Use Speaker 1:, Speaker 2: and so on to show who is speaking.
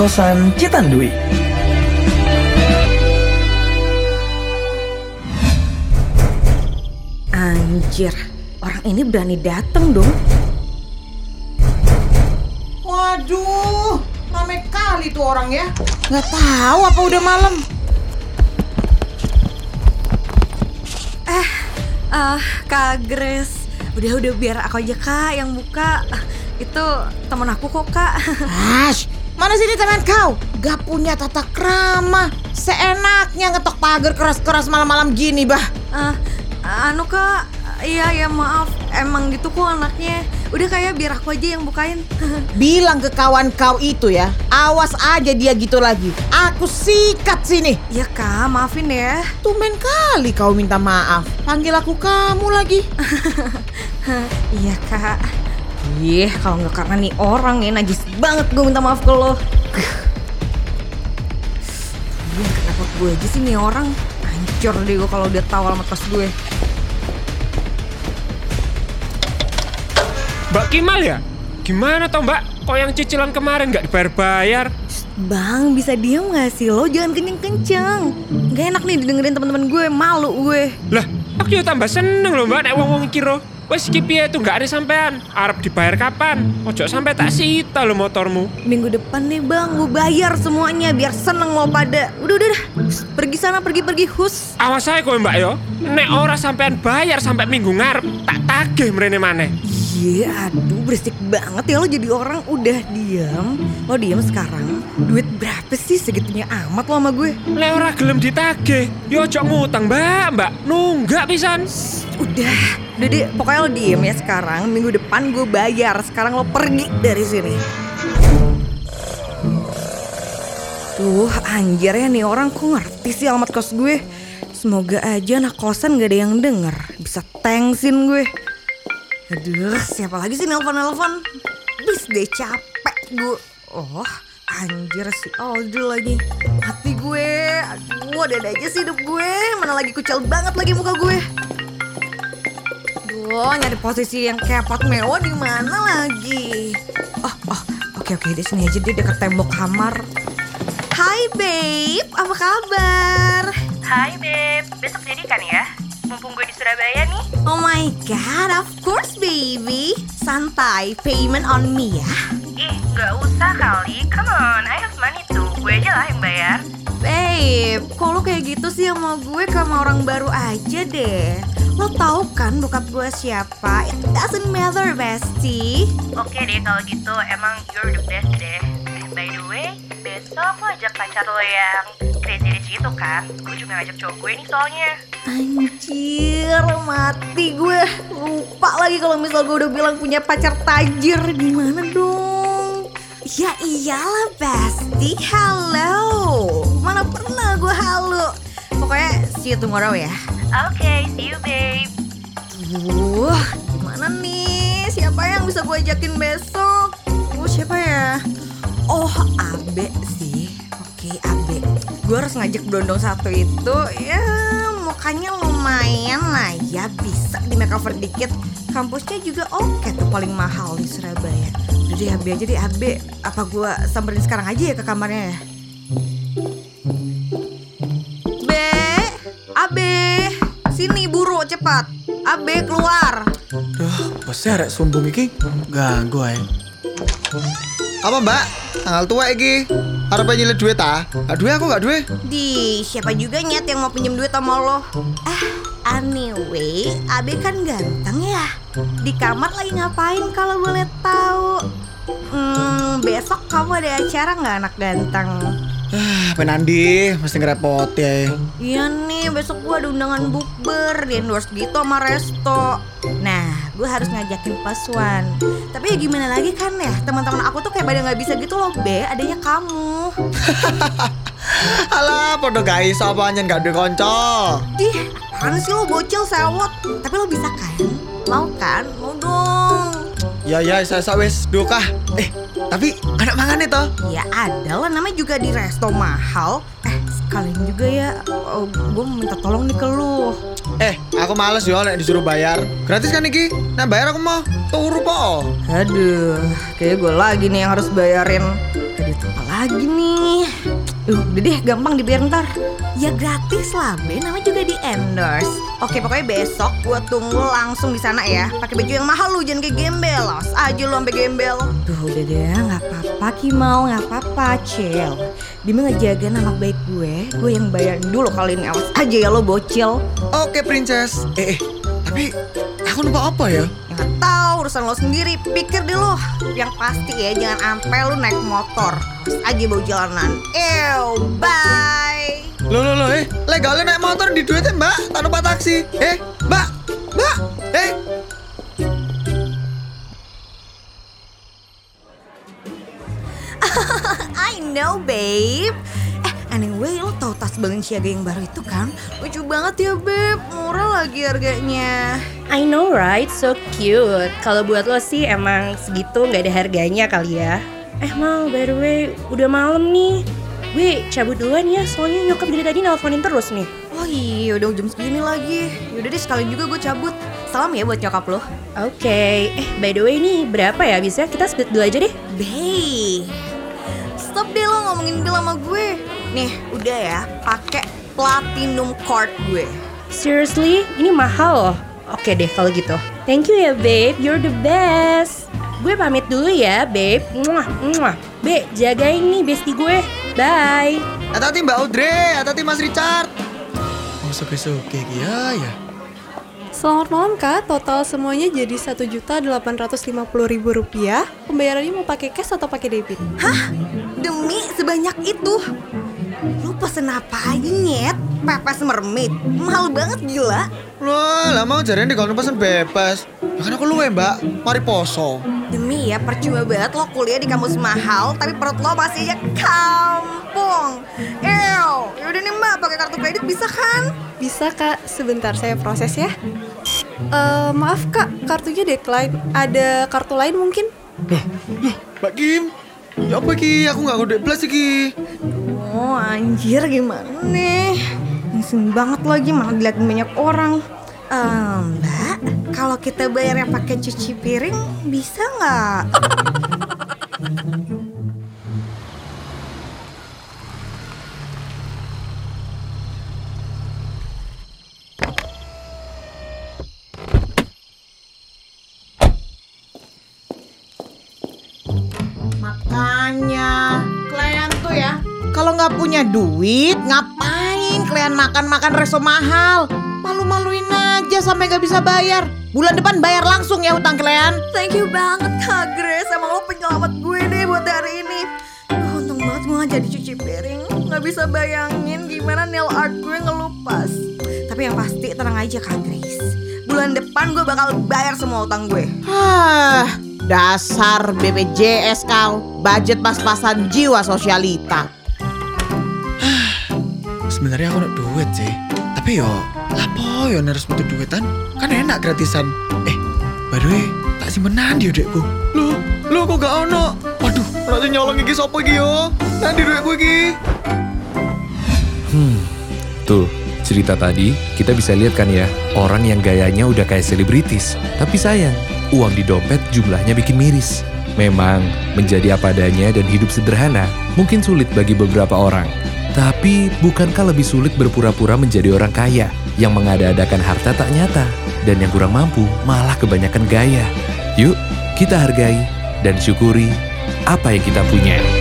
Speaker 1: Kosan Citandui.
Speaker 2: Anjir, orang ini berani dateng dong.
Speaker 3: Waduh, rame kali tuh orang ya. Nggak tahu apa udah malam.
Speaker 2: Ah, Kak Grace. Udah, udah biar aku aja Kak yang buka. Itu temen aku kok Kak.
Speaker 3: Ash, mana sini teman kau? Gak punya tata krama. Seenaknya ngetok pagar keras-keras malam-malam gini, bah.
Speaker 2: Ah, anu Kak, iya ya maaf. Emang gitu kok anaknya. Udah kayak biar aku aja yang bukain.
Speaker 3: Bilang ke kawan kau itu ya, awas aja dia gitu lagi. Aku sikat sini.
Speaker 2: ya Kak, maafin ya.
Speaker 3: Tumen kali kau minta maaf. Panggil aku kamu lagi.
Speaker 2: Iya Kak. Ih, kalau nggak karena nih orang ya najis banget gue minta maaf ke lo. Ih, kenapa gue aja sih nih orang? Hancur deh gue kalau udah tahu alamat kos gue.
Speaker 4: Mbak Kimal ya? Gimana toh mbak? Kok yang cicilan kemarin nggak dibayar-bayar?
Speaker 2: Bang, bisa diam gak sih lo? Jangan kenceng-kenceng. Gak enak nih didengerin teman-teman gue, malu gue.
Speaker 4: Lah, aku ya tambah seneng loh mbak nek wong-wong kira. Wes iki piye tuh nggak ada sampean. Arab dibayar kapan? Ojo sampai tak sita lo motormu.
Speaker 2: Minggu depan nih bang, gue bayar semuanya biar seneng lo pada. Udah, udah, udah. Pergi sana, pergi, pergi, hus.
Speaker 4: Awas saya kowe mbak yo. Nek ora sampean bayar sampai minggu ngarep, tak tagih mrene maneh.
Speaker 2: Iya, aduh berisik banget ya lo jadi orang udah diam. Lo diam sekarang. Duit berapa sih segitunya amat lo sama gue?
Speaker 4: Lek ora gelem ditagih, yo ojo ngutang mbak, mbak. Nunggak pisan.
Speaker 2: Udah, udah deh. Pokoknya lo diem ya sekarang. Minggu depan gue bayar. Sekarang lo pergi dari sini. Tuh, anjir ya nih orang kok ngerti sih alamat kos gue. Semoga aja anak kosan gak ada yang denger. Bisa thanksin gue. Aduh, siapa lagi sih nelpon-nelpon? Bis deh capek gue. Oh, anjir si Aldo lagi. Hati gue. Aduh, ada aja sih hidup gue. Mana lagi kucel banget lagi muka gue. Duh, nyari posisi yang kepot mewah di mana lagi? Oh, oh, oke oke di sini aja deh dekat tembok kamar. Hai babe, apa kabar?
Speaker 5: Hai Beb, besok jadi kan ya? Mumpung gue Surabaya nih.
Speaker 2: Oh my god, of course baby. Santai, payment on me ya.
Speaker 5: Ih, gak usah kali. Come on, I have money tuh. Gue aja lah yang bayar.
Speaker 2: Babe, kok lo kayak gitu sih sama gue sama orang baru aja deh. Lo tahu kan bokap gue siapa? It doesn't matter, bestie.
Speaker 5: Oke deh kalau gitu, emang you're the best deh. Eh, By the way, besok lo ajak pacar lo yang crazy rich itu kan? Gue juga ngajak cowok gue nih soalnya.
Speaker 2: Anjir, mati gue. Lupa lagi kalau misal gue udah bilang punya pacar tajir. Gimana dong? Ya iyalah, Besti. Halo. Mana pernah gue halo. Pokoknya see you tomorrow ya.
Speaker 5: Oke, see you babe.
Speaker 2: Duh, gimana nih? Siapa yang bisa gue ajakin besok? Oh, siapa ya? Oh, Abe sih. Oke, Abe. Gue harus ngajak Brondong satu itu. Ya, mukanya lumayan lah ya. Bisa di makeover dikit. Kampusnya juga oke tuh paling mahal di Surabaya. Deh, Abe aja deh, Abe. Apa gue samperin sekarang aja ya ke kamarnya ya? Be, Abe, sini buru cepat. Abe keluar.
Speaker 6: Duh, bosnya rek sombong iki ganggu ae. Apa mbak? Tanggal tua iki Harap nyilih duit ah? Gak duit aku gak duit
Speaker 2: Di siapa juga nyet yang mau pinjem duit sama lo? Ah, anyway, Abe kan ganteng ya. Di kamar lagi ngapain kalau boleh tahu? Hmm, besok kamu ada acara nggak anak ganteng?
Speaker 6: Ah, penandi mesti ngerepot ya
Speaker 2: Iya nih, besok gua ada undangan bukber di endorse gitu sama resto. Nah, gue harus ngajakin Paswan. Tapi ya gimana lagi kan ya, teman-teman aku tuh kayak pada nggak bisa gitu loh, Be. Adanya kamu.
Speaker 6: Alah, podo guys, apa anjen gak duit konco
Speaker 2: Dih, apaan sih lo bocil sewot? Tapi lo bisa kan? Mau kan? Mau dong.
Speaker 6: Ya ya, saya saya wes duka Eh, tapi anak mangan itu
Speaker 2: Ya ada lah, namanya juga di resto mahal. Eh, sekalian juga ya, oh, gue minta tolong nih ke lu.
Speaker 6: Eh, aku males yo nek disuruh bayar Gratis kan iki? Nah bayar aku mau Turu po
Speaker 2: Aduh, kayak gue lagi nih yang harus bayarin. Ke duit apa lagi nih? Uh, udah deh, gampang dibayar ntar. Ya gratis lah, Be. Namanya juga di endorse. Oke, pokoknya besok gua tunggu langsung di sana ya. Pakai baju yang mahal lu, jangan kayak gembel. Los aja lu sampai gembel. Tuh, udah deh, nggak apa-apa Kimal, nggak apa-apa, chill. Demi ngejaga nama baik gue, gue yang bayarin dulu kali ini. Awas aja ya lo bocil.
Speaker 6: Oke, princess. Eh, eh, tapi aku lupa apa ya?
Speaker 2: Ya nggak tahu urusan lo sendiri. Pikir deh lo. Yang pasti ya jangan sampai lo naik motor. Awas aja bau jalanan. Ew, bye.
Speaker 6: Loh, loh, loh, eh. Legalnya naik motor di duitnya, mbak. Tak lupa taksi. Eh, mbak. Mbak. Eh.
Speaker 2: I know, babe. Eh, anyway, lo tau tas Balenciaga yang baru itu kan? Lucu banget ya, babe. Murah lagi harganya.
Speaker 5: I know right, so cute. Kalau buat lo sih emang segitu nggak ada harganya kali ya. Eh Mal, by the way, udah malam nih. Gue cabut duluan ya, soalnya nyokap dari tadi nelfonin terus nih.
Speaker 2: Oh iya, udah jam segini lagi. Yaudah deh, sekalian juga gue cabut. Salam ya buat nyokap lo.
Speaker 5: Oke, eh by the way nih berapa ya? Bisa kita split dulu aja deh.
Speaker 2: Babe, stop deh lo ngomongin bil sama gue. Nih, udah ya, pakai platinum card gue.
Speaker 5: Seriously, ini mahal loh. Oke deh kalau gitu. Thank you ya babe, you're the best. Gue pamit dulu ya babe. Muah, muah. Be, jagain nih bestie gue. Bye.
Speaker 6: Hati-hati Mbak Audrey, hati-hati Mas Richard. Oh, suke-suke ya, ya.
Speaker 1: Selamat malam kak, total semuanya jadi satu juta delapan ratus lima puluh ribu rupiah. Pembayarannya mau pakai cash atau pakai debit?
Speaker 2: Demi sebanyak itu. Lu pesen apa aja nyet? Pepes mermaid. Mahal banget gila.
Speaker 6: Wah, lah mau jadinya di kalau pesen bebas. Ya kan aku luwe, Mbak. Mari poso.
Speaker 2: Demi ya, percuma banget lo kuliah di kampus mahal, tapi perut lo masih aja kampung. Ew, yaudah nih mbak, pakai kartu kredit bisa kan?
Speaker 1: Bisa kak, sebentar saya proses ya. Eh maaf kak, kartunya decline. Ada kartu lain mungkin?
Speaker 6: Mbak Kim. Ya apa ki? Aku nggak ngode plus iki.
Speaker 2: Oh anjir gimana nih? Ngising banget lagi, malah diliatin banyak orang. Ehm, mbak, kalau kita bayarnya pakai cuci piring, bisa nggak?
Speaker 3: Makanya, ya, kalau nggak punya duit, ngapain kalian makan-makan resto mahal? Malu-maluin aja sampai nggak bisa bayar. Bulan depan bayar langsung ya utang kalian.
Speaker 2: Thank you banget Kak Grace, emang lo penyelamat gue deh buat hari ini. Duh, untung banget gue jadi cuci piring. Nggak bisa bayangin gimana nail art gue ngelupas. Tapi yang pasti tenang aja Kak Grace. Bulan depan gue bakal bayar semua utang gue.
Speaker 3: Hah, dasar BPJS kau, budget pas-pasan jiwa sosialita.
Speaker 6: Sebenarnya aku nak duit sih. Tapi yo, lapo yo harus butuh duitan? Kan enak gratisan. Eh, by the way, tak simpenan di udekku. Lu, lu kok gak ono? Waduh, rasa nyolong iki sopo iki yo? Nanti duitku iki.
Speaker 7: Tuh, cerita tadi kita bisa lihat kan ya, orang yang gayanya udah kayak selebritis. Tapi sayang, uang di dompet jumlahnya bikin miris. Memang, menjadi apa adanya dan hidup sederhana mungkin sulit bagi beberapa orang. Tapi, bukankah lebih sulit berpura-pura menjadi orang kaya yang mengada-adakan harta tak nyata dan yang kurang mampu malah kebanyakan gaya? Yuk, kita hargai dan syukuri apa yang kita punya.